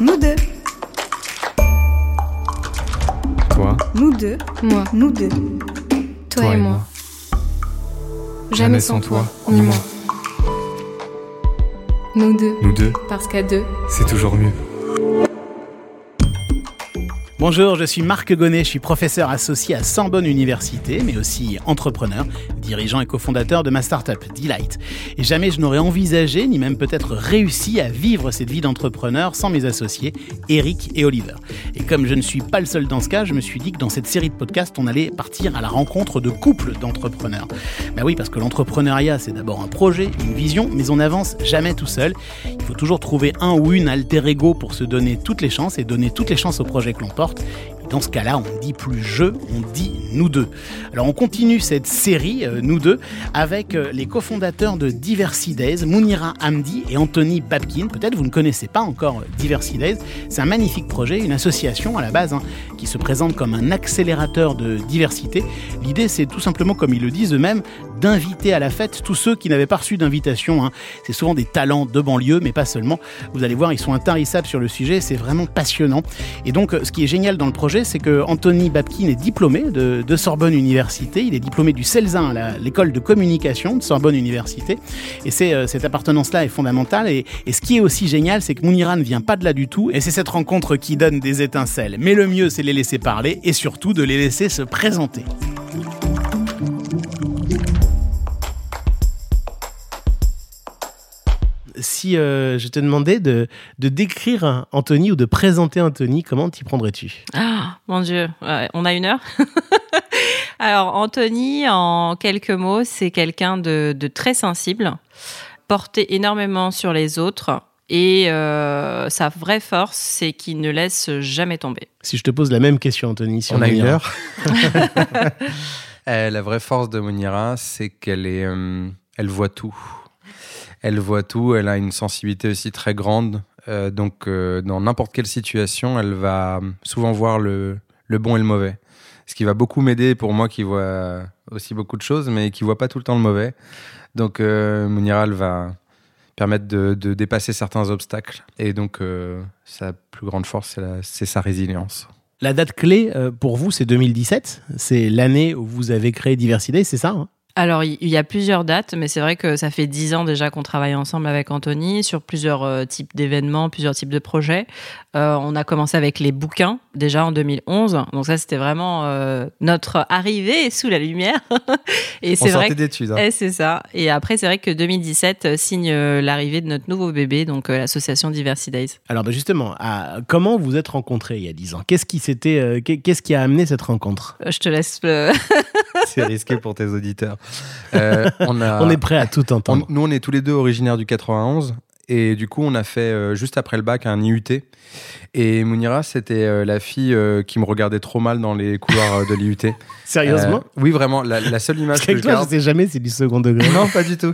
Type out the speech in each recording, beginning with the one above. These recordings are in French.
Nous deux. Toi, Nous deux. Moi, Nous deux. toi, et moi. Jamais sans toi, ni moi. Nous deux, nous deux, parce qu'à deux, c'est toujours mieux. Bonjour, je suis Marc Gonnet, je suis professeur associé à Sorbonne Université, mais aussi entrepreneur, dirigeant et cofondateur de ma startup Delight. Et jamais je n'aurais envisagé, ni même peut-être réussi à vivre cette vie d'entrepreneur sans mes associés, Eric et Oliver. Et comme je ne suis pas le seul dans ce cas, je me suis dit que dans cette série de podcasts, on allait partir à la rencontre de couples d'entrepreneurs. Ben oui, parce que l'entrepreneuriat, c'est d'abord un projet, une vision, mais on n'avance jamais tout seul. Il faut toujours trouver un ou une alter ego pour se donner toutes les chances et donner toutes les chances au projet que l'on porte. Dans ce cas-là, on ne dit plus je, on dit nous deux. Alors on continue cette série, euh, nous deux, avec euh, les cofondateurs de Diversity Days, Mounira Hamdi et Anthony Babkin. Peut-être vous ne connaissez pas encore euh, Diversity Days. C'est un magnifique projet, une association à la base hein, qui se présente comme un accélérateur de diversité. L'idée, c'est tout simplement, comme ils le disent eux-mêmes, d'inviter à la fête tous ceux qui n'avaient pas reçu d'invitation. hein. C'est souvent des talents de banlieue, mais pas seulement. Vous allez voir, ils sont intarissables sur le sujet, c'est vraiment passionnant. Et donc, ce qui est génial dans le projet, c'est que Anthony Babkin est diplômé de, Sorbonne Université. Il est diplômé du CELSIN, l'école de communication de Sorbonne Université. Et c'est euh, cette appartenance-là est fondamentale. Et, et ce qui est aussi génial, c'est que Mounira ne vient pas de là du tout. Et c'est cette rencontre qui donne des étincelles. Mais le mieux, c'est de les laisser parler et surtout de les laisser se présenter. Si euh, je te demandais de, de décrire Anthony ou de présenter Anthony, comment t'y prendrais-tu? Ah, mon Dieu, on a une heure Alors, Anthony, en quelques mots, c'est quelqu'un de, de très sensible, porté énormément sur les autres. Et euh, sa vraie force, c'est qu'il ne laisse jamais tomber. Si je te pose la même question, Anthony, si On a une heure. Euh, la vraie force de Monira, c'est qu'elle est, euh, elle voit tout. Elle voit tout. Elle a une sensibilité aussi très grande. Euh, donc, euh, dans n'importe quelle situation, elle va souvent voir le, bon et le mauvais. Ce qui va beaucoup m'aider pour moi qui vois aussi beaucoup de choses, mais qui voit pas tout le temps le mauvais. Donc, euh, Mounira, elle va permettre de, dépasser certains obstacles. Et donc, euh, sa plus grande force, c'est sa résilience. La date clé pour vous, c'est 2017. C'est l'année où vous avez créé Diversité, c'est ça hein? Alors, il y a plusieurs dates, mais c'est vrai que ça fait dix ans déjà qu'on travaille ensemble avec Anthony sur plusieurs euh, types d'événements, plusieurs types de projets. Euh, on a commencé avec les bouquins déjà en 2011, donc ça c'était vraiment euh, notre arrivée sous la lumière. Et c'est vrai d'études. hein. Eh, c'est ça. Et après, c'est vrai que 2017 euh, signe l'arrivée de notre nouveau bébé, donc l'association Diversity Days. Alors bah, justement, à- comment vous êtes rencontrés il y a 10 ans? Qu'est-ce qui s'était, qu'est- qu'est-ce qui a amené cette rencontre? Je te laisse. C'est risqué pour tes auditeurs. Euh, on, a, On est prêt à tout on- entendre. nous, on est tous les deux originaires du 91. Et du coup, on a fait euh, juste après le bac un IUT. Et Mounira, c'était euh, la fille euh, qui me regardait trop mal dans les couloirs euh, de l'IUT. Sérieusement Oui, vraiment. La, la seule image Parce que je toi, je garde. sais jamais, c'est du second degré. Non, pas du tout.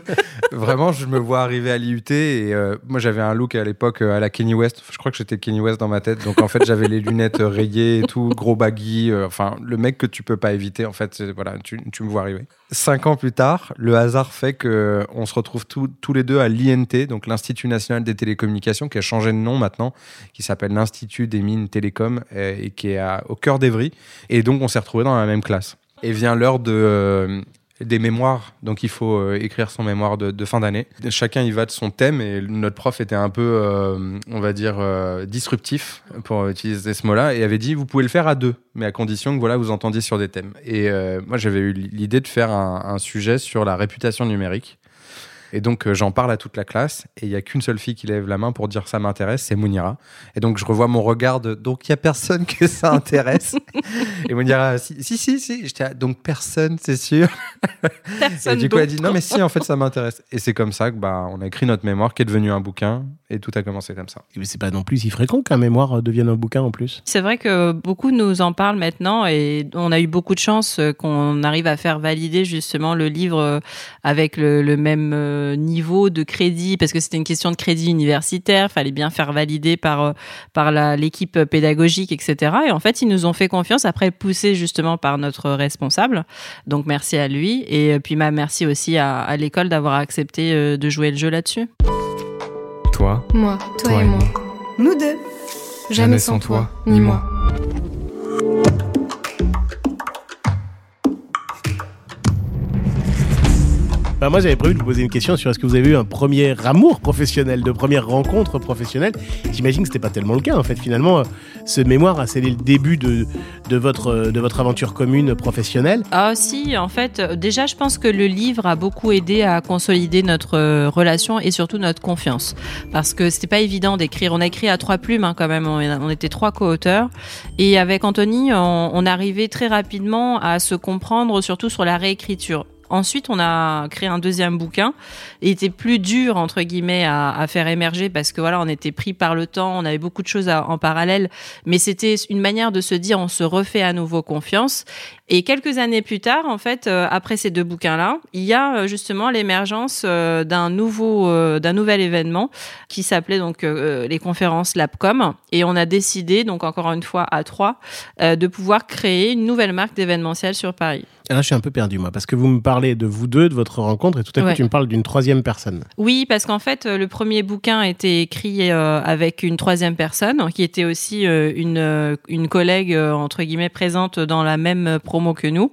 Vraiment, je me vois arriver à l'IUT et moi j'avais un look à l'époque à la Kenny West. Je crois que j'étais Kenny West dans ma tête. Donc en fait, j'avais les lunettes rayées et tout, gros baggy. Enfin, le mec que tu peux pas éviter. En fait, voilà, tu, tu me vois arriver. Cinq ans plus tard, le hasard fait que on se retrouve tous les deux à l'INT, donc l'Institut national des télécommunications, qui a changé de nom maintenant, qui s'appelle l'Institut des mines télécom euh, et qui est au cœur d'Evry. Et donc, on s'est retrouvés dans la même classe. Et vient l'heure de, euh, des mémoires. Donc, il faut euh, écrire son mémoire de, fin d'année. Chacun y va de son thème et notre prof était un peu, on va dire, disruptif pour utiliser ce mot-là et avait dit vous pouvez le faire à deux, mais à condition que voilà, vous entendiez sur des thèmes. Et moi, j'avais eu l'idée de faire un sujet sur la réputation numérique. Et donc, euh, j'en parle à toute la classe et il y a qu'une seule fille qui lève la main pour dire ça m'intéresse, c'est Mounira. Et donc, je revois mon regard de donc il y a personne que ça intéresse. et Mounira, si, si, si, si. J'étais donc personne, c'est sûr. Et Personne du coup, elle dit non, mais si, en fait, ça m'intéresse. Et c'est comme ça que bah, on a écrit notre mémoire qui est devenu un bouquin et tout a commencé comme ça. Mais c'est pas non plus si fréquent qu'un mémoire euh, devienne un bouquin en plus. C'est vrai que beaucoup nous en parlent maintenant et on a eu beaucoup de chance euh, qu'on arrive à faire valider justement le livre avec le, le même euh, niveau de crédit parce que c'était une question de crédit universitaire, fallait bien faire valider par euh, par la- l'équipe pédagogique, etc. Et en fait, ils nous ont fait confiance après poussé justement par notre responsable. Donc merci à lui et euh, puis ma merci aussi à, à l'école d'avoir accepté de jouer le jeu là-dessus. Toi, Moi, toi, Toi et et moi. Nous deux. Jamais, sans, toi, ni moi. Bah, moi, j'avais prévu de vous poser une question sur est-ce que vous avez eu un premier amour professionnel, de première rencontre professionnelle. J'imagine que c'était pas tellement le cas, en fait. Finalement, euh, ce mémoire a scellé le début de, de, votre, aventure commune professionnelle. Ah, si, en fait, euh, déjà, je pense que le livre a beaucoup aidé à consolider notre euh, relation et surtout notre confiance. Parce que c'était pas évident d'écrire. On a écrit à trois plumes, hein, quand même. On, était trois co-auteurs. Et avec Anthony, on, on arrivait très rapidement à se comprendre, surtout sur la réécriture. Ensuite, on a créé un deuxième bouquin. Il était plus dur entre guillemets à, faire émerger parce que voilà, on était pris par le temps, on avait beaucoup de choses en parallèle, mais c'était une manière de se dire on se refait à nouveau confiance. Et quelques années plus tard, en fait, euh, après ces deux bouquins-là, il y a euh, justement l'émergence euh, d'un nouveau, d'un nouvel événement qui s'appelait donc les conférences Labcom. Et on a décidé, donc encore une fois à trois, de pouvoir créer une nouvelle marque d'événementiel sur Paris. Et là, je suis un peu perdu, moi, parce que vous me parlez de vous deux, de votre rencontre, et tout à coup, tu me parles d'une troisième personne. Oui, parce qu'en fait, le premier bouquin a été écrit avec une troisième personne, qui était aussi une, une collègue, entre guillemets, présente dans la même promotion que nous.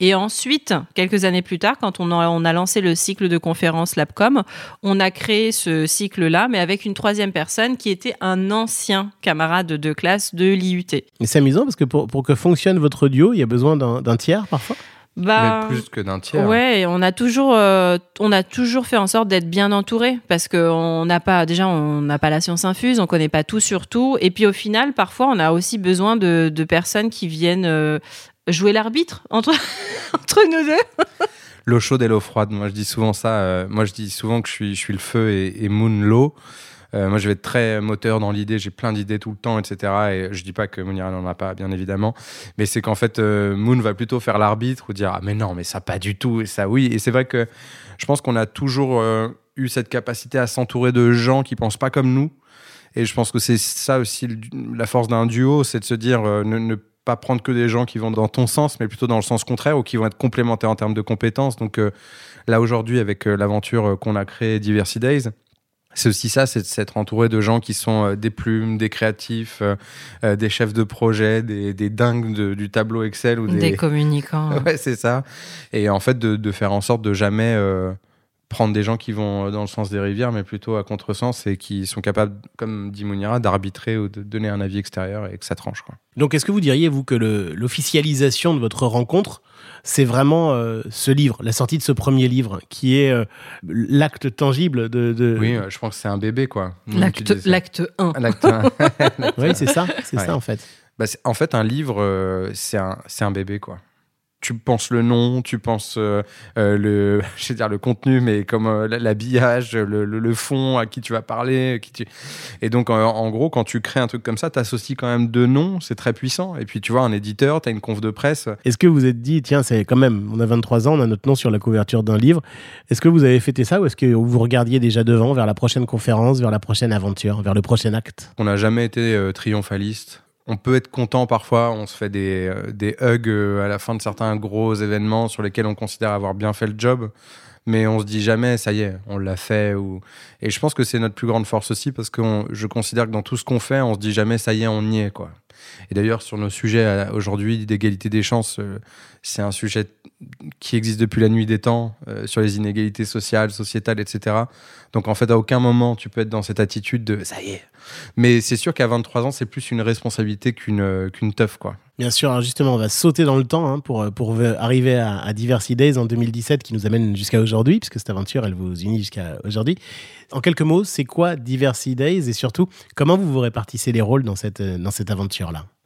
Et ensuite, quelques années plus tard, quand on a, on a lancé le cycle de conférences Labcom, on a créé ce cycle-là, mais avec une troisième personne qui était un ancien camarade de classe de l'IUT. Mais c'est amusant parce que pour, pour que fonctionne votre duo, il y a besoin d'un tiers parfois? Bah, plus que d'un tiers. Ouais, on a toujours, euh, on a toujours fait en sorte d'être bien entouré parce que on n'a pas, déjà, on n'a pas la science infuse, on connaît pas tout sur tout, et puis au final, parfois, on a aussi besoin de, de personnes qui viennent euh, jouer l'arbitre entre, entre nous deux. l'eau chaude et l'eau froide. Moi, je dis souvent ça. Euh, moi, je dis souvent que je suis, je suis le feu et, Moon l'eau. Euh, moi, je vais être très moteur dans l'idée. J'ai plein d'idées tout le temps, etc. Et je dis pas que Mounira n'en a pas, bien évidemment. Mais c'est qu'en fait, euh, Moon va plutôt faire l'arbitre ou dire ah mais non, mais ça pas du tout et ça oui. Et c'est vrai que je pense qu'on a toujours eu cette capacité à s'entourer de gens qui pensent pas comme nous. Et je pense que c'est ça aussi la force d'un duo, c'est de se dire ne, ne pas prendre que des gens qui vont dans ton sens, mais plutôt dans le sens contraire ou qui vont être complémentaires en termes de compétences. Donc euh, là aujourd'hui, avec euh, l'aventure euh, qu'on a créée Diversity Days, c'est aussi ça, c'est s'être entouré de gens qui sont des plumes, des créatifs, des chefs de projet, des, dingues du tableau Excel ou des, communicants. ouais, c'est ça. Et en fait, de, faire en sorte de jamais prendre des gens qui vont dans le sens des rivières, mais plutôt à contresens et qui sont capables, comme dit Mounira, d'arbitrer ou de donner un avis extérieur et que ça tranche. Quoi. Donc, est-ce que vous diriez, vous, que l'officialisation de votre rencontre, c'est vraiment euh, ce livre, la sortie de ce premier livre, qui est euh, l'acte tangible de, Oui, euh, je pense que c'est un bébé, quoi. L'acte 1. L'acte 1. oui, c'est ça, c'est ça, en fait. Bah, en fait, un livre, c'est un, un bébé, quoi tu penses le nom, tu penses euh, euh, le, je dire le contenu, mais comme euh, l'habillage, le, le, fond, à qui tu vas parler, qui tu... et donc en, gros, quand tu crées un truc comme ça, tu associes quand même deux noms, c'est très puissant. Et puis tu vois, un éditeur, tu as une conf de presse. Est-ce que vous êtes dit, tiens, c'est quand même, on a 23 ans, on a notre nom sur la couverture d'un livre. Est-ce que vous avez fêté ça ou est-ce que vous regardiez déjà devant vers la prochaine conférence, vers la prochaine aventure, vers le prochain acte? On n'a jamais été triomphaliste on peut être content parfois, on se fait des, euh, des hugs euh, à la fin de certains gros événements sur lesquels on considère avoir bien fait le job, mais on se dit jamais, ça y est, on l'a fait. Ou... Et je pense que c'est notre plus grande force aussi, parce que je considère que dans tout ce qu'on fait, on se dit jamais, ça y est, on y est. quoi. Et d'ailleurs, sur nos sujets euh, aujourd'hui d'égalité des chances, c'est un sujet qui existe depuis la nuit des temps, sur les inégalités sociales, sociétales, etc. Donc en fait, à aucun moment, tu peux être dans cette attitude de ça y est, mais c'est sûr qu'à 23 ans, c'est plus une responsabilité qu'une euh, qu'une teuf, quoi. Bien sûr, justement, on va sauter dans le temps hein, pour, pour arriver à, à, Diversity Days en 2017 qui nous amène jusqu'à aujourd'hui, puisque cette aventure, elle vous unit jusqu'à aujourd'hui. En quelques mots, c'est quoi Diversity Days? Et surtout, comment vous vous répartissez les rôles dans cette, dans cette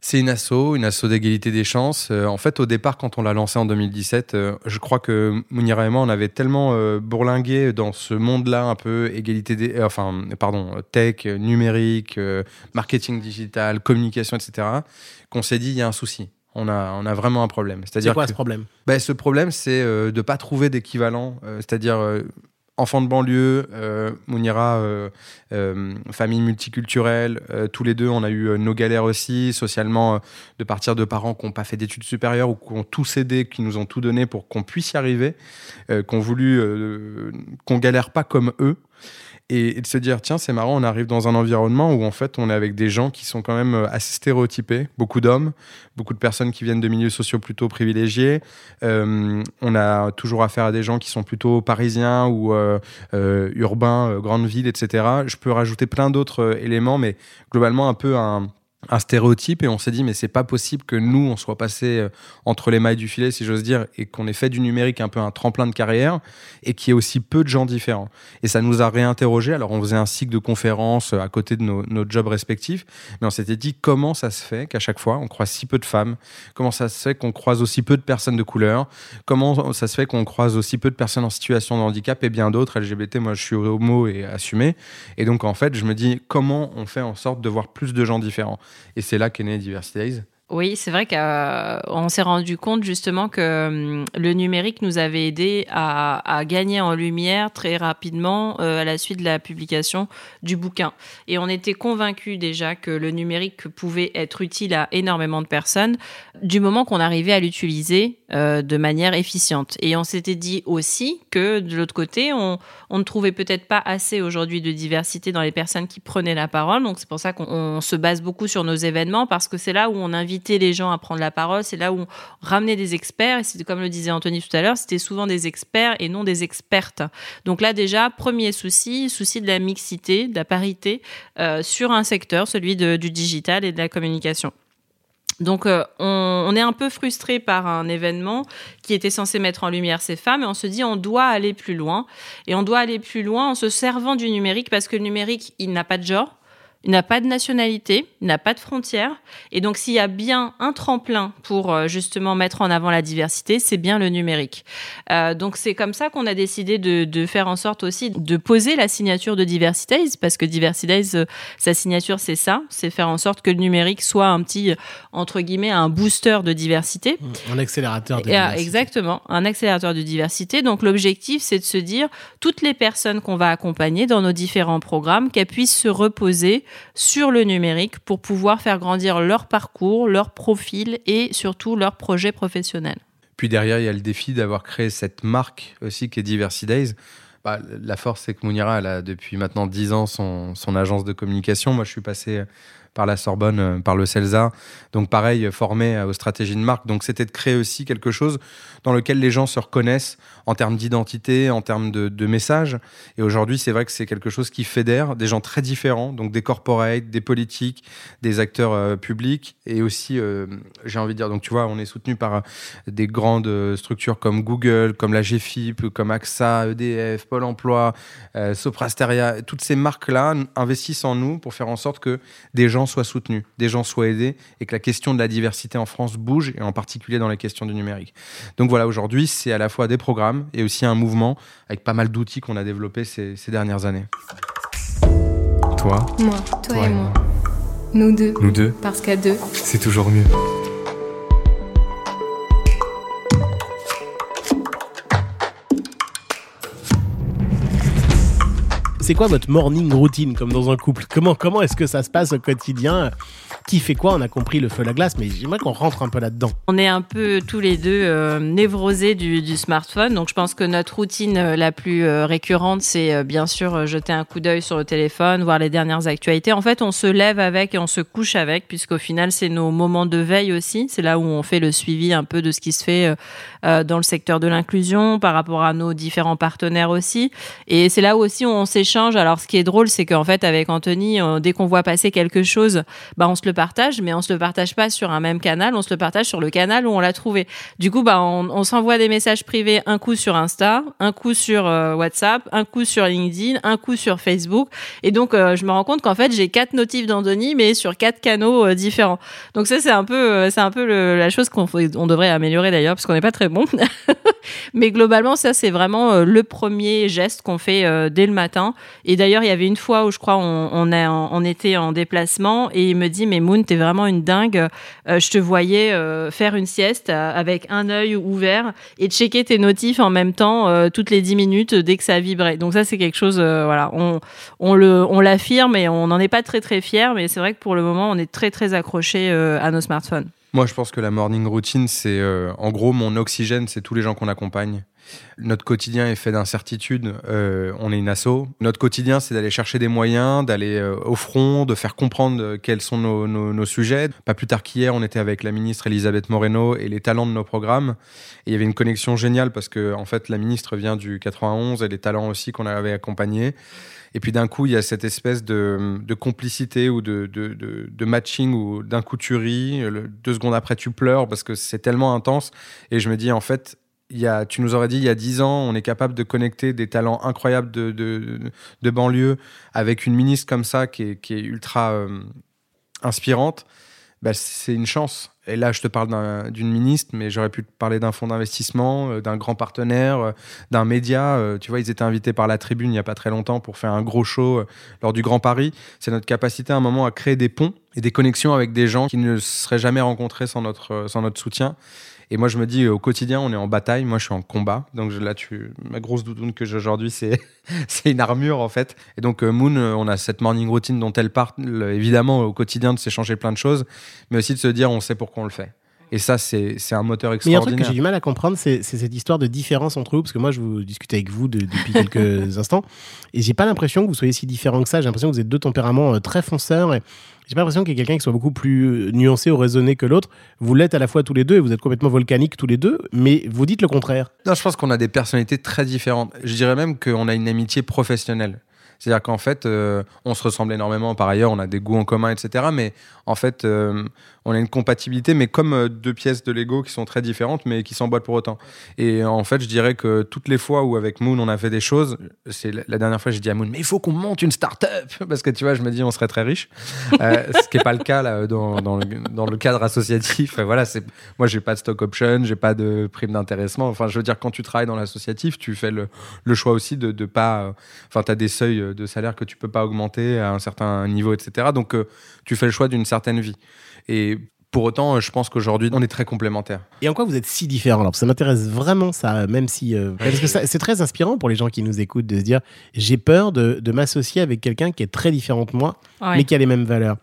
c'est une asso, une asso d'égalité des chances. Euh, en fait, au départ, quand on l'a lancé en 2017, euh, je crois que Mounira et moi, on avait tellement euh, bourlingué dans ce monde-là, un peu égalité des, enfin, pardon, tech, numérique, marketing digital, communication, etc., qu'on s'est dit il y a un souci. On a, on a vraiment un problème. C'est-à-dire quoi ce problème? Ben, Ce problème, c'est de ne pas trouver d'équivalent. c'est-à-dire enfant de banlieue, euh, Mounira, euh, euh, famille multiculturelle, tous les deux, on a eu nos galères aussi, socialement, de partir de parents qui n'ont pas fait d'études supérieures ou qui ont tout cédé, qui nous ont tout donné pour qu'on puisse y arriver, qu'on voulu, qu'on galère pas comme eux. Et, de se dire tiens c'est marrant on arrive dans un environnement où en fait on est avec des gens qui sont quand même euh, assez stéréotypés beaucoup d'hommes beaucoup de personnes qui viennent de milieux sociaux plutôt privilégiés. Euh, on a toujours affaire à des gens qui sont plutôt parisiens ou euh, urbains grandes villes etc je peux rajouter plein d'autres éléments mais globalement un peu un un stéréotype et on s'est dit mais c'est pas possible que nous on soit passé euh, entre les mailles du filet si j'ose dire et qu'on ait fait du numérique un peu un tremplin de carrière et qu'il y ait aussi peu de gens différents. Et ça nous a réinterrogé alors on faisait un cycle de conférences euh, à côté de nos, nos jobs respectifs mais on s'était dit comment ça se fait qu'à chaque fois on croise si peu de femmes? Comment ça se fait qu'on croise aussi peu de personnes de couleur? Comment ça se fait qu'on croise aussi peu de personnes en situation de handicap et bien d'autres LGBT moi je suis homo et assumé. Et donc en fait je me dis comment on fait en sorte de voir plus de gens différents? Et c'est là qu'est né Diversity Days. Oui, c'est vrai qu'on s'est rendu compte justement que hum, le numérique nous avait aidé à, gagner en lumière très rapidement euh, à la suite de la publication du bouquin. Et on était convaincus déjà que le numérique pouvait être utile à énormément de personnes du moment qu'on arrivait à l'utiliser euh, de manière efficiente. Et on s'était dit aussi que de l'autre côté, on, on ne trouvait peut-être pas assez aujourd'hui de diversité dans les personnes qui prenaient la parole. Donc c'est pour ça qu'on se base beaucoup sur nos événements parce que c'est là où on invite les gens à prendre la parole, c'est là où on ramenait des experts. Et c'était comme le disait Anthony tout à l'heure, c'était souvent des experts et non des expertes. Donc là déjà, premier souci, souci de la mixité, de la parité euh, sur un secteur, celui du digital et de la communication. Donc euh, on, on, est un peu frustré par un événement qui était censé mettre en lumière ces femmes et on se dit on doit aller plus loin et on doit aller plus loin en se servant du numérique parce que le numérique il n'a pas de genre, il n'a pas de nationalité, il n'a pas de frontières. Et donc, s'il y a bien un tremplin pour euh, justement mettre en avant la diversité, c'est bien le numérique. Euh, donc, c'est comme ça qu'on a décidé de, de, faire en sorte aussi de poser la signature de Diversities, parce que Diversities, euh, sa signature, c'est ça, c'est faire en sorte que le numérique soit un petit, entre guillemets, un booster de diversité. Un accélérateur de diversité. Exactement, un accélérateur de diversité. Donc, l'objectif, c'est de se dire, toutes les personnes qu'on va accompagner dans nos différents programmes, qu'elles puissent se reposer sur le numérique pour pouvoir faire grandir leur parcours, leur profil et surtout leur projet professionnel. Puis derrière, il y a le défi d'avoir créé cette marque aussi qui est Diversity Days. Bah, la force, c'est que Mounira, elle a depuis maintenant 10 ans son, son agence de communication. Moi, je suis passé par la Sorbonne, euh, par le CELSA. Donc pareil, formé aux stratégies de marque. Donc c'était de créer aussi quelque chose dans lequel les gens se reconnaissent en termes d'identité, en termes de, de messages. Et aujourd'hui, c'est vrai que c'est quelque chose qui fédère des gens très différents, donc des corporates, des politiques, des acteurs euh, publics, et aussi, euh, j'ai envie de dire, donc tu vois, on est soutenu par des grandes structures comme Google, comme la GFIP, comme AXA, EDF, Pôle Emploi, Soprasteria. Toutes ces marques-là investissent en nous pour faire en sorte que des gens soient soutenus, des gens soient aidés et que la question de la diversité en France bouge, et en particulier dans la question du numérique. Donc voilà, aujourd'hui, c'est à la fois des programmes et aussi un mouvement avec pas mal d'outils qu'on a développés ces, ces, dernières années. Toi Moi, toi, et, moi. Nous deux. Nous deux. Parce qu'à deux, c'est toujours mieux. C'est quoi votre morning routine comme dans un couple? Comment, comment est-ce que ça se passe au quotidien? Qui fait quoi On a compris le feu, la glace, mais j'aimerais qu'on rentre un peu là-dedans. On est un peu tous les deux euh, névrosés du, smartphone, donc je pense que notre routine euh, la plus euh, récurrente, c'est bien sûr jeter un coup d'œil sur le téléphone, voir les dernières actualités. En fait, on se lève avec et on se couche avec, puisqu'au final, c'est nos moments de veille aussi. C'est là où on fait le suivi un peu de ce qui se fait dans le secteur de l'inclusion, par rapport à nos différents partenaires aussi. Et c'est là où aussi on s'échange. Alors, ce qui est drôle, c'est qu'en fait, avec Anthony, dès qu'on voit passer quelque chose, bah, on se le partage, mais on se le partage pas sur un même canal, on se le partage sur le canal où on l'a trouvé. Du coup, bah, on, s'envoie des messages privés, un coup sur Insta, un coup sur euh, WhatsApp, un coup sur LinkedIn, un coup sur Facebook. Et donc, euh, je me rends compte qu'en fait, j'ai quatre notifs d'Andoni, mais sur quatre canaux euh, différents. Donc ça, c'est un peu, c'est un peu la chose qu'on on devrait améliorer d'ailleurs, parce qu'on n'est pas très bon. mais globalement, ça, c'est vraiment le premier geste qu'on fait dès le matin. Et d'ailleurs, il y avait une fois où je crois on, on était en déplacement et il me dit, mais Moon, t'es vraiment une dingue. je te voyais faire une sieste avec un œil ouvert et checker tes notifs en même temps toutes les 10 minutes dès que ça vibrait. Donc ça, c'est quelque chose, voilà, on, on le, on l'affirme et on n'en est pas très très fier, mais c'est vrai que pour le moment, on est très très accroché à nos smartphones. Moi, je pense que la morning routine, c'est en gros mon oxygène, c'est tous les gens qu'on accompagne. Notre quotidien est fait d'incertitudes. Euh, on est une asso. Notre quotidien, c'est d'aller chercher des moyens, d'aller euh, au front, de faire comprendre euh, quels sont nos, sujets. Pas plus tard qu'hier, on était avec la ministre Elisabeth Moreno et les talents de nos programmes. Et il y avait une connexion géniale parce que, en fait, la ministre vient du 91 et les talents aussi qu'on avait accompagnés. Et puis d'un coup, il y a cette espèce de, complicité ou de, de, matching ou d'un coup tu ris, deux secondes après tu pleures parce que c'est tellement intense. Et je me dis, en fait, tu nous aurais dit il y a 10 ans, on est capable de connecter des talents incroyables de, de, banlieue avec une ministre comme ça qui est, ultra euh, inspirante. Bah, c'est une chance. Et là, je te parle d'une ministre, mais j'aurais pu te parler d'un fonds d'investissement, euh, d'un grand partenaire, euh, d'un média. tu vois, ils étaient invités par la Tribune il n'y a pas très longtemps pour faire un gros show lors du Grand Paris. C'est notre capacité à un moment à créer des ponts et des connexions avec des gens qui ne seraient jamais rencontrés sans notre, sans notre soutien. Et moi, je me dis, au quotidien, on est en bataille. Moi, je suis en combat. Donc là, tu... ma grosse doudoune que j'ai aujourd'hui, c'est une armure, en fait. Et donc, euh, Moon, euh, on a cette morning routine dont elle parle, évidemment, au quotidien, de s'échanger plein de choses, mais aussi de se dire, on sait pourquoi on le fait. Et ça, c'est un moteur extraordinaire. Mais il y a un truc que j'ai du mal à comprendre, c'est cette histoire de différence entre vous, parce que moi, je vous discute avec vous depuis quelques instants, et j'ai pas l'impression que vous soyez si différents que ça. J'ai l'impression que vous êtes deux tempéraments euh, très fonceurs. Et j'ai pas l'impression qu'il y ait quelqu'un qui soit beaucoup plus euh, nuancé ou raisonné que l'autre. Vous l'êtes à la fois tous les deux, et vous êtes complètement volcaniques tous les deux, mais vous dites le contraire. Non, je pense qu'on a des personnalités très différentes. Je dirais même qu'on a une amitié professionnelle. C'est-à-dire qu'en fait, euh, on se ressemble énormément. Par ailleurs, on a des goûts en commun, etc. Mais en fait, euh, on a une compatibilité, mais comme euh, deux pièces de Lego qui sont très différentes, mais qui s'emboîtent pour autant. Et en fait, je dirais que toutes les fois où avec Moon, on a fait des choses, c'est la dernière fois, j'ai dit à Moon, mais il faut qu'on monte une start-up parce que tu vois, je me dis, on serait très riche, ce qui n'est pas le cas là, dans, dans, le, cadre associatif. voilà, c'est moi, j'ai pas de stock option, j'ai pas de prime d'intéressement. Enfin, je veux dire, quand tu travailles dans l'associatif, tu fais le, le, choix aussi de, de pas, enfin, tu as des seuils de salaire que tu peux pas augmenter à un certain niveau, etc. Donc, euh, tu fais le choix d'une certaine vie. Et pour autant, je pense qu'aujourd'hui, on est très complémentaires. Et en quoi vous êtes si différents Alors, ça m'intéresse vraiment, ça, même si. Euh, parce que c'est très inspirant pour les gens qui nous écoutent de se dire j'ai peur de, m'associer avec quelqu'un qui est très différent de moi, mais qui a les mêmes valeurs.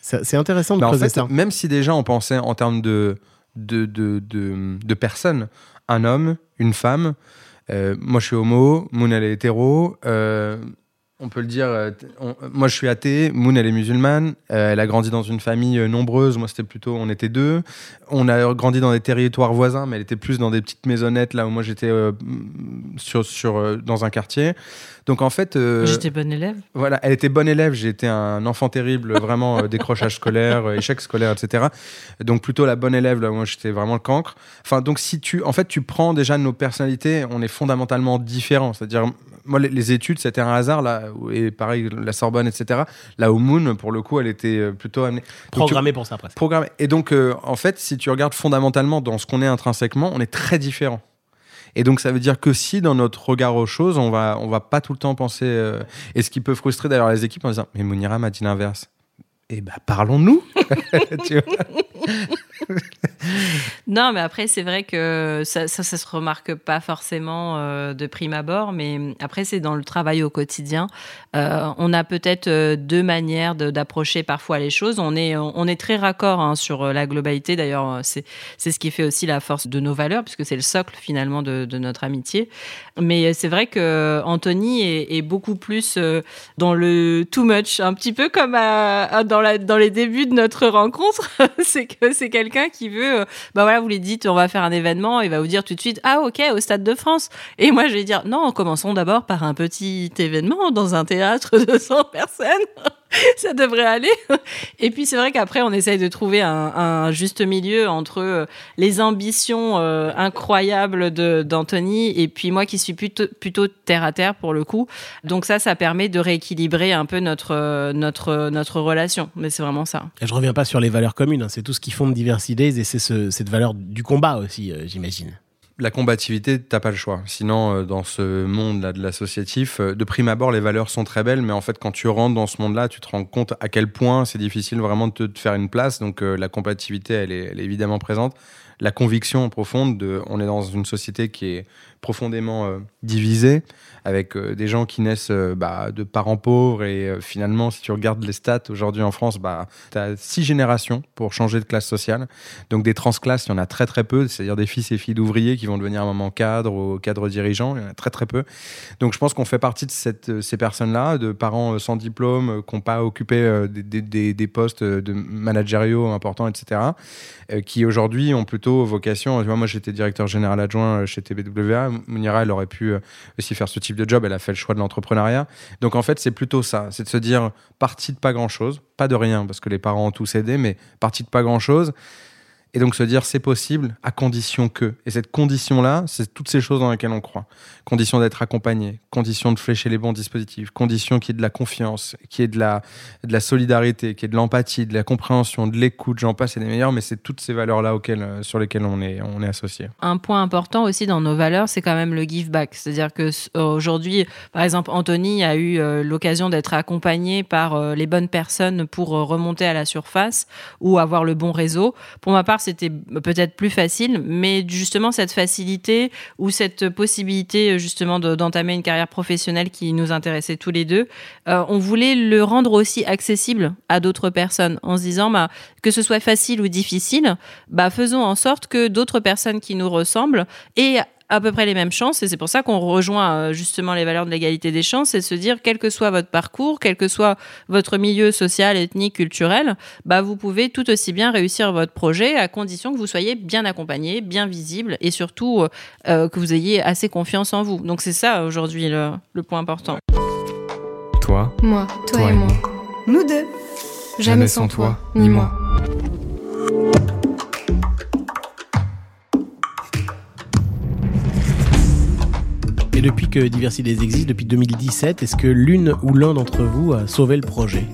C'est intéressant de bah, creuser ça. Même si déjà on pensait en termes de, de, de, de personnes, un homme, une femme, euh, moi je suis homo, Moon elle est hétéro. Euh, on peut le dire. Euh, moi, je suis athée. Moon, elle est musulmane. Euh, elle a grandi dans une famille euh, nombreuse. Moi, c'était plutôt, on était deux. On a grandi dans des territoires voisins, mais elle était plus dans des petites maisonnettes là où moi j'étais sur, sur dans un quartier. Donc en fait, j'étais bonne élève. Voilà, elle était bonne élève. J'étais un enfant terrible, vraiment décrochage scolaire, échec scolaire, etc. Donc plutôt la bonne élève là où moi j'étais vraiment le cancre. Enfin donc si tu, en fait, tu prends déjà nos personnalités, on est fondamentalement différents. C'est-à-dire moi, les, études, c'était un hasard, là, et pareil, la Sorbonne, etc. Là, au Moon, pour le coup, elle était euh, plutôt amenée. Programmée pour ça, presque. Programmée. Et donc, euh, en fait, si tu regardes fondamentalement dans ce qu'on est intrinsèquement, on est très différents. Et donc, ça veut dire que si dans notre regard aux choses, on va, on va pas tout le temps penser. Euh, et ce qui peut frustrer d'ailleurs les équipes en disant Mais Mounira m'a dit l'inverse. Eh ben, parlons-nous. non, mais après, c'est vrai que ça, ça, se remarque pas forcément euh, de prime abord, mais après, c'est dans le travail au quotidien. Euh, on a peut-être euh, deux manières d'approcher parfois les choses. On est, on est très raccord hein, sur la globalité. D'ailleurs, c'est ce qui fait aussi la force de nos valeurs, puisque c'est le socle finalement de, notre amitié. Mais c'est vrai que Anthony est, beaucoup plus dans le too much, un petit peu comme dans dans, les débuts de notre rencontre, c'est que c'est qui veut, euh, bah voilà, vous lui dites, on va faire un événement, il va vous dire tout de suite, ah ok, au Stade de France. Et moi, je vais dire, non, commençons d'abord par un petit événement dans un théâtre de 100 personnes. ça devrait aller. Et puis c'est vrai qu'après, on essaye de trouver un, juste milieu entre euh, les ambitions euh, incroyables d'Anthony et puis moi qui suis plutôt, plutôt terre à terre pour le coup. Donc ça, ça permet de rééquilibrer un peu notre, notre, notre relation. Mais c'est vraiment ça. Et je reviens pas sur les valeurs communes, hein. c'est tout ce qui fonde Diversity Days et c'est cette valeur du combat aussi, euh, j'imagine. La combativité, t'as pas le choix. Sinon, euh, dans ce monde-là de l'associatif, euh, de prime abord, les valeurs sont très belles, mais en fait, quand tu rentres dans ce monde-là, tu te rends compte à quel point c'est difficile vraiment de te, faire une place. Donc, euh, la combativité, elle est, évidemment présente. La conviction profonde de, on est dans une société qui est profondément divisée avec des gens qui naissent bah, de parents pauvres. Et finalement, si tu regardes les stats aujourd'hui en France, bah, tu as six générations pour changer de classe sociale. Donc des transclasses, il y en a très très peu, c'est-à-dire des fils et filles d'ouvriers qui vont devenir un moment cadre ou cadre dirigeant, il y en a très très peu. Donc je pense qu'on fait partie de cette, ces personnes-là, de parents sans diplôme, qui n'ont pas occupé des, postes de managériaux importants, etc., qui aujourd'hui ont plutôt vocation. Moi, j'étais directeur général adjoint chez TBWA. Mounira, elle aurait pu aussi faire ce type de job, elle a fait le choix de l'entrepreneuriat. Donc en fait, c'est plutôt ça, c'est de se dire partie de pas grand-chose, pas de rien parce que les parents ont tous aidé, mais partie de pas grand-chose. Et donc se dire c'est possible à condition que. Et cette condition-là, c'est toutes ces choses dans lesquelles on croit. Condition d'être accompagné, condition de flécher les bons dispositifs, condition qui est de la confiance, qui est de la, de la solidarité, qui est de l'empathie, de la compréhension, de l'écoute, j'en passe, c'est des meilleurs, mais c'est toutes ces valeurs-là euh, sur lesquelles on est, on est associé. Un point important aussi dans nos valeurs, c'est quand même le give back. C'est-à-dire que aujourd'hui, par exemple, Anthony a eu euh, l'occasion d'être accompagné par euh, les bonnes personnes pour remonter à la surface ou avoir le bon réseau. Pour ma part, c'était peut-être plus facile, mais justement cette facilité ou cette possibilité justement d'entamer une carrière professionnelle qui nous intéressait tous les deux, euh, on voulait le rendre aussi accessible à d'autres personnes en se disant bah, que ce soit facile ou difficile, bah, faisons en sorte que d'autres personnes qui nous ressemblent aient à peu près les mêmes chances et c'est pour ça qu'on rejoint euh, justement les valeurs de l'égalité des chances et se dire quel que soit votre parcours, quel que soit votre milieu social, ethnique, culturel, bah vous pouvez tout aussi bien réussir votre projet à condition que vous soyez bien accompagné, bien visible et surtout euh, euh, que vous ayez assez confiance en vous. Donc c'est ça aujourd'hui le, le, point important. Toi, moi, toi, et, moi. Nous deux. Jamais, sans toi, ni moi. Que Diversité existe, depuis 2017, est-ce que l'une ou l'un d'entre vous a sauvé le projet?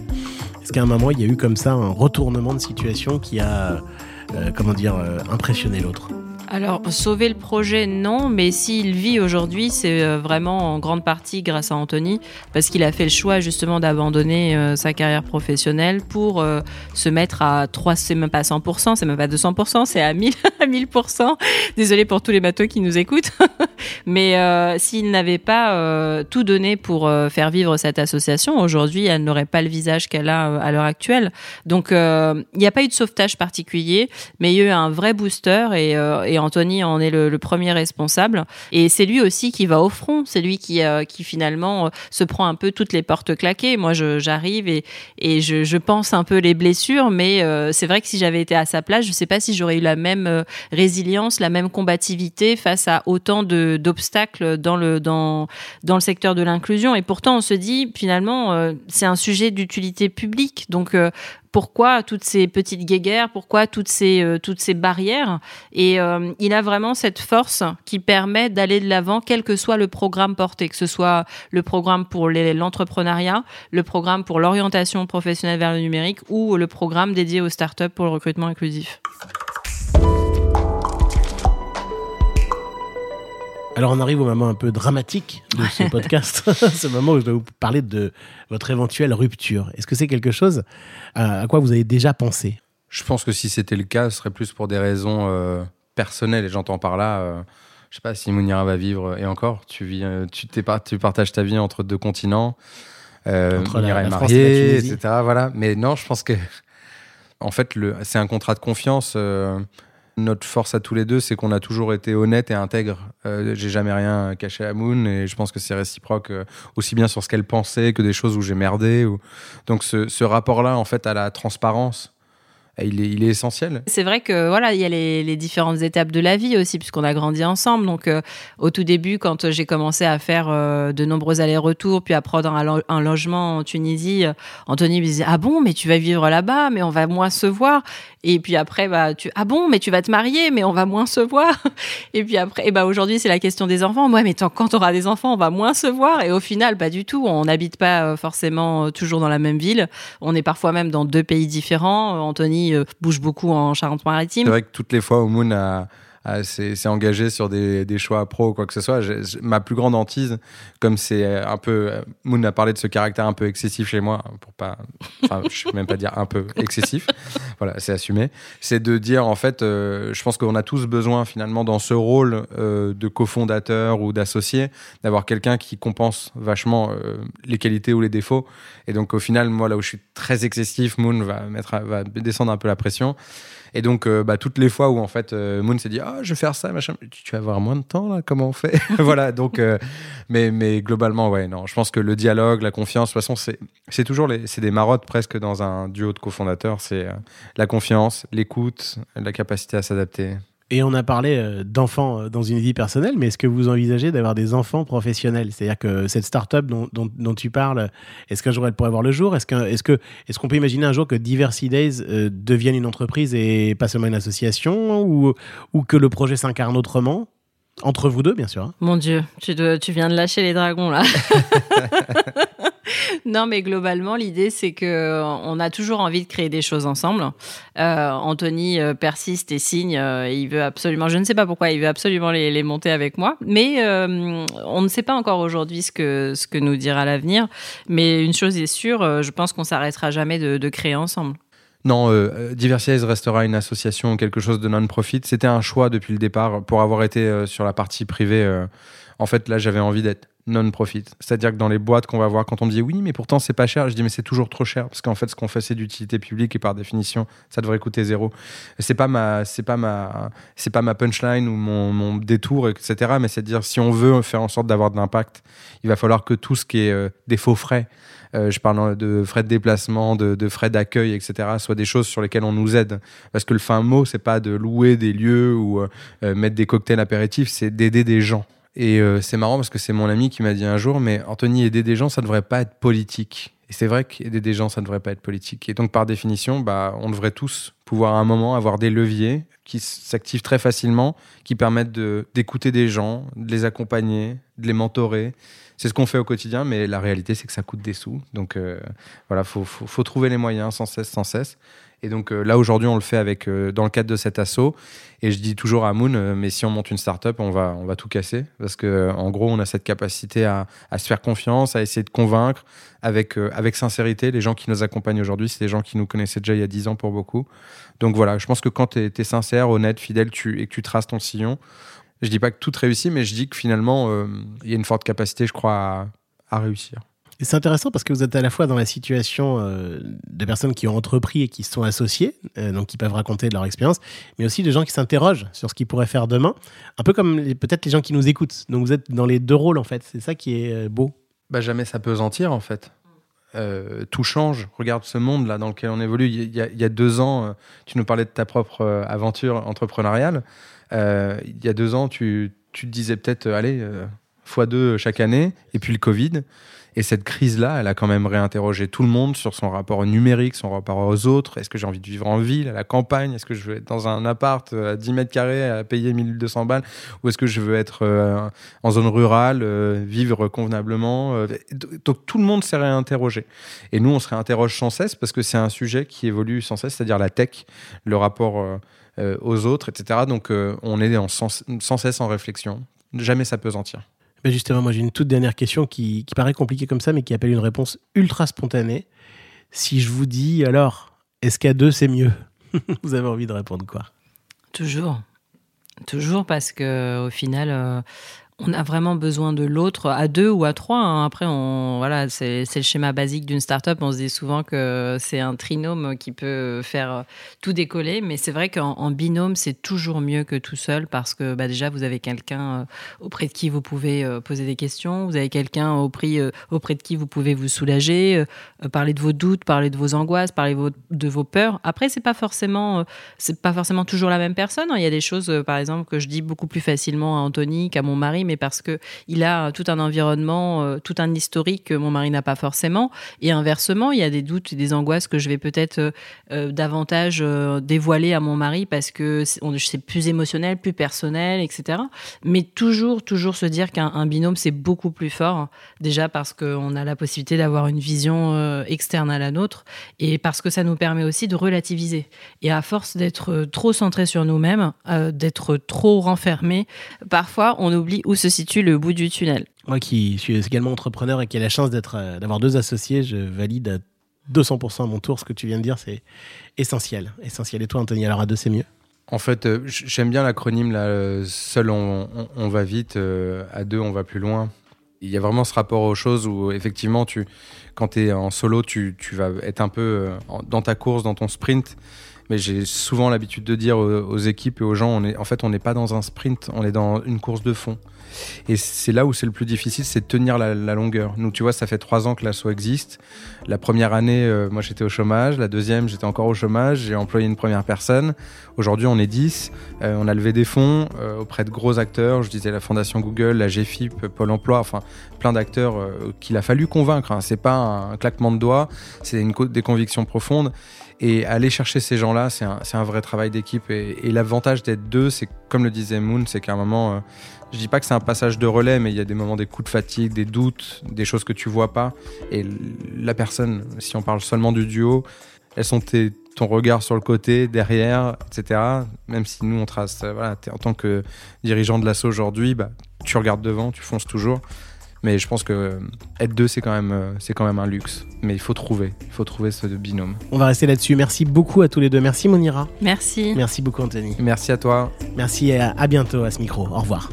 Est-ce qu'à un moment, il y a eu comme ça un retournement de situation qui a, euh, comment dire, euh, impressionné l'autre? Alors, sauver le projet, non, mais s'il vit aujourd'hui, c'est euh, vraiment en grande partie grâce à Anthony, parce qu'il a fait le choix justement d'abandonner euh, sa carrière professionnelle pour euh, se mettre à 3, c'est même pas 100%, c'est même pas 200%, c'est à 1000, à 1000%. Désolé pour tous les bateaux qui nous écoutent. mais s'il n'avait pas tout donné pour faire vivre cette association, aujourd'hui, elle n'aurait pas le visage qu'elle a à l'heure actuelle. Donc, il n'y a pas eu de sauvetage particulier, mais il y a eu un vrai booster et, et Anthony en est le, premier responsable. Et c'est lui aussi qui va au front. C'est lui qui, euh, qui finalement euh, se prend un peu toutes les portes claquées. Moi, j'arrive et, et je, pense un peu les blessures, mais euh, c'est vrai que si j'avais été à sa place, je ne sais pas si j'aurais eu la même résilience, la même combativité face à autant d'obstacles dans le, dans, dans le secteur de l'inclusion. Et pourtant, on se dit, finalement, c'est un sujet d'utilité publique. Donc, pourquoi toutes ces petites guéguerres, pourquoi toutes ces, euh, toutes ces barrières. Et euh, il a vraiment cette force qui permet d'aller de l'avant, quel que soit le programme porté, que ce soit le programme pour l'entrepreneuriat, le programme pour l'orientation professionnelle vers le numérique ou le programme dédié aux startups pour le recrutement inclusif. Alors on arrive au moment un peu dramatique de ce podcast, ce moment où je dois vous parler de votre éventuelle rupture. Est-ce que c'est quelque chose à quoi vous avez déjà pensé? Je pense que si c'était le cas, ce serait plus pour des raisons euh, personnelles. Et j'entends par là, euh, je sais pas si Mounira va vivre, et encore, tu, vis, euh, tu, pas, tu partages ta vie entre deux continents, entre Mounira est mariée, etc. Voilà. Mais non, je pense que, en fait, c'est un contrat de confiance notre force à tous les deux, c'est qu'on a toujours été honnête et intègre. Euh, j'ai jamais rien caché à Moon et je pense que c'est réciproque euh, aussi bien sur ce qu'elle pensait que des choses où j'ai merdé. Ou... Donc ce, ce rapport-là, en fait, à la transparence, il est, essentiel. C'est vrai que voilà, il y a les, différentes étapes de la vie aussi, puisqu'on a grandi ensemble. Donc, euh, au tout début, quand j'ai commencé à faire euh, de nombreux allers-retours, puis à prendre un, logement en Tunisie, euh, Anthony me disait Ah bon, mais tu vas vivre là-bas, mais on va moins se voir. Et puis après, bah, tu Ah bon, mais tu vas te marier, mais on va moins se voir. Et puis après, bah, aujourd'hui, c'est la question des enfants. Ouais, mais quand tu auras des enfants, on va moins se voir. Et au final, pas du tout. On n'habite pas forcément toujours dans la même ville. On est parfois même dans deux pays différents. Anthony euh, bouge beaucoup en Charente-Maritime. C'est vrai que toutes les fois où Moon a, s'est engagé sur des, des, choix pro ou quoi que ce soit. ma plus grande hantise, comme c'est un peu, Moon a parlé de ce caractère un peu excessif chez moi, pour pas, enfin, je vais même pas dire un peu excessif. voilà, c'est assumé. C'est de dire en fait, je pense qu'on a tous besoin finalement dans ce rôle de cofondateur ou d'associé d'avoir quelqu'un qui compense vachement les qualités ou les défauts. Et donc, au final, moi, là où je suis très excessif, Moon va, mettre, va descendre un peu la pression. Et donc, euh, bah, toutes les fois où en fait euh, Moon s'est dit ah je vais faire ça machin, tu vas avoir moins de temps là, comment on fait Voilà. Donc, euh, mais mais globalement ouais non, je pense que le dialogue, la confiance, de toute façon c'est toujours les des marottes presque dans un duo de cofondateurs, c'est la confiance, l'écoute, la capacité à s'adapter. Et on a parlé euh, d'enfants euh, dans une vie personnelle, mais est-ce que vous envisagez d'avoir des enfants professionnels? C'est-à-dire que cette start-up dont, dont, tu parles, est-ce qu'un jour elle pourrait voir le jour? Est-ce qu'on est que, est qu'on peut imaginer un jour que Diversity Days euh, devienne une entreprise et pas seulement une association ou, ou que le projet s'incarne autrement? Entre vous deux, bien sûr. Hein Mon Dieu, tu, tu viens de lâcher les dragons là. non, mais globalement, l'idée, c'est que on a toujours envie de créer des choses ensemble. Euh, Anthony euh, persiste et signe. Euh, il veut absolument, je ne sais pas pourquoi, il veut absolument les, monter avec moi. Mais on ne sait pas encore aujourd'hui ce que, ce que nous dira l'avenir. Mais une chose est sûre, je pense qu'on s'arrêtera jamais de, créer ensemble. Non, euh, restera une association, quelque chose de non-profit. C'était un choix depuis le départ pour avoir été sur la partie privée. en fait, là, j'avais envie d'être non-profit. C'est-à-dire que dans les boîtes qu'on va voir, quand on dit oui, mais pourtant c'est pas cher, je dis mais c'est toujours trop cher parce qu'en fait ce qu'on fait c'est d'utilité publique et par définition ça devrait coûter zéro. C'est pas ma, c'est pas ma, c'est pas ma punchline ou mon, détour etc. Mais c'est de dire si on veut faire en sorte d'avoir de l'impact, il va falloir que tout ce qui est euh, des faux frais, euh, je parle de frais de déplacement, de, frais d'accueil, etc., soit des choses sur lesquelles on nous aide. Parce que le fin mot, c'est pas de louer des lieux ou euh, mettre des cocktails apéritifs, c'est d'aider des gens. Et euh, c'est marrant parce que c'est mon ami qui m'a dit un jour, mais Anthony, aider des gens, ça ne devrait pas être politique. Et c'est vrai qu'aider des gens, ça ne devrait pas être politique. Et donc, par définition, bah, on devrait tous pouvoir à un moment avoir des leviers qui s'activent très facilement, qui permettent d'écouter des gens, de les accompagner, de les mentorer. C'est ce qu'on fait au quotidien, mais la réalité, c'est que ça coûte des sous. Donc, euh, voilà, il faut, trouver les moyens sans cesse, sans cesse. Et donc euh, là, aujourd'hui, on le fait avec, euh, dans le cadre de cet assaut. Et je dis toujours à Moon, euh, mais si on monte une startup, on va, on va tout casser. Parce que en gros, on a cette capacité à, à, se faire confiance, à essayer de convaincre avec, avec sincérité. Les gens qui nous accompagnent aujourd'hui, c'est des gens qui nous connaissaient déjà il y a 10 ans pour beaucoup. Donc voilà, je pense que quand tu es, sincère, honnête, fidèle tu, et que tu traces ton sillon, je dis pas que tout réussit, mais je dis que finalement, il y a une forte capacité, je crois, à, à réussir c'est intéressant parce que vous êtes à la fois dans la situation euh, de personnes qui ont entrepris et qui sont associées, euh, donc qui peuvent raconter de leur expérience, mais aussi de gens qui s'interrogent sur ce qu'ils pourraient faire demain, un peu comme peut-être les gens qui nous écoutent. Donc vous êtes dans les deux rôles en fait, c'est ça qui est euh, beau. Bah jamais s'apesantir en fait. tout change. Regarde ce monde là dans lequel on évolue. Il y a, deux ans, tu nous parlais de ta propre aventure entrepreneuriale. il y a deux ans, tu, tu te disais peut-être, allez, fois deux chaque année, et puis le Covid. Et cette crise-là, elle a quand même réinterrogé tout le monde sur son rapport au numérique, son rapport aux autres. Est-ce que j'ai envie de vivre en ville, à la campagne? Est-ce que je veux être dans un appart euh, à 10 mètres carrés à payer 1200 balles? Ou est-ce que je veux être euh, en zone rurale, euh, vivre convenablement Donc tout le monde s'est réinterrogé. Et nous, on se réinterroge sans cesse parce que c'est un sujet qui évolue sans cesse, c'est-à-dire la tech, le rapport aux autres, etc. Donc on est sans, sans cesse en réflexion. Jamais s'apesantir. Ben justement, moi j'ai une toute dernière question qui, paraît compliquée comme ça, mais qui appelle une réponse ultra spontanée. Si je vous dis, alors, est-ce qu'à deux c'est mieux Vous avez envie de répondre quoi? Toujours. Toujours parce que au final, euh, on a vraiment besoin de l'autre à deux ou à trois. Hein. Après, on, voilà, c'est le schéma basique d'une startup. On se dit souvent que c'est un trinôme qui peut faire tout décoller, mais c'est vrai qu'en binôme, c'est toujours mieux que tout seul parce que bah, déjà, vous avez quelqu'un euh, auprès de qui vous pouvez euh, poser des questions, vous avez quelqu'un auprès, euh, auprès de qui vous pouvez vous soulager, parler de vos doutes, parler de vos angoisses, parler de vos peurs. Après, c'est pas forcément, c'est pas forcément toujours la même personne. Hein. Il y a des choses, par exemple, que je dis beaucoup plus facilement à Anthony qu'à mon mari mais parce que il a tout un environnement, euh, tout un historique que mon mari n'a pas forcément. Et inversement, il y a des doutes et des angoisses que je vais peut-être euh, davantage dévoiler à mon mari parce que c'est plus émotionnel, plus personnel, etc. Mais toujours, toujours se dire qu'un binôme, c'est beaucoup plus fort. Déjà parce qu'on a la possibilité d'avoir une vision externe à la nôtre et parce que ça nous permet aussi de relativiser. Et à force d'être trop centré sur nous-mêmes, d'être trop renfermé, parfois on oublie où se situe le bout du tunnel. Moi qui suis également entrepreneur et qui ai la chance d'être, euh, d'avoir deux associés, je valide à 200% à mon tour ce que tu viens de dire, c'est essentiel. Essentiel. Et toi, Anthony, alors à deux, c'est mieux? En fait, euh, j'aime bien l'acronyme là. Euh, seul, on, va vite. à deux, on va plus loin. Il y a vraiment ce rapport aux choses où, effectivement, tu, quand tu es en solo, tu, tu, vas être un peu dans ta course, dans ton sprint mais j'ai souvent l'habitude de dire aux, équipes et aux gens, on est, en fait, on n'est pas dans un sprint, on est dans une course de fond. Et c'est là où c'est le plus difficile, c'est de tenir la, longueur. Nous, tu vois, ça fait trois ans que l'assaut existe. La première année, euh, moi, j'étais au chômage. La deuxième, j'étais encore au chômage. J'ai employé une première personne. Aujourd'hui, on est dix. Euh, on a levé des fonds euh, auprès de gros acteurs. Je disais la Fondation Google, la GFIP, Pôle Emploi, enfin, plein d'acteurs qu'il a fallu convaincre. Hein. C'est pas un claquement de doigts, c'est des convictions profondes. Et aller chercher ces gens-là, c'est un, vrai travail d'équipe. Et, et l'avantage d'être deux, c'est comme le disait Moon, c'est qu'à un moment, euh, je dis pas que c'est un passage de relais, mais il y a des moments, des coups de fatigue, des doutes, des choses que tu vois pas. Et la personne, si on parle seulement du duo, elles sont tes, ton regard sur le côté, derrière, etc. Même si nous, on trace, euh, voilà, en tant que dirigeant de l'assaut aujourd'hui, bah, tu regardes devant, tu fonces toujours. Mais je pense que être deux, c'est quand même, euh, c'est quand même un luxe. Mais il faut trouver, il faut trouver ce binôme. On va rester là-dessus. Merci beaucoup à tous les deux. Merci Monira. Merci. Merci beaucoup Anthony. Merci à toi. Merci et à bientôt à ce micro. Au revoir.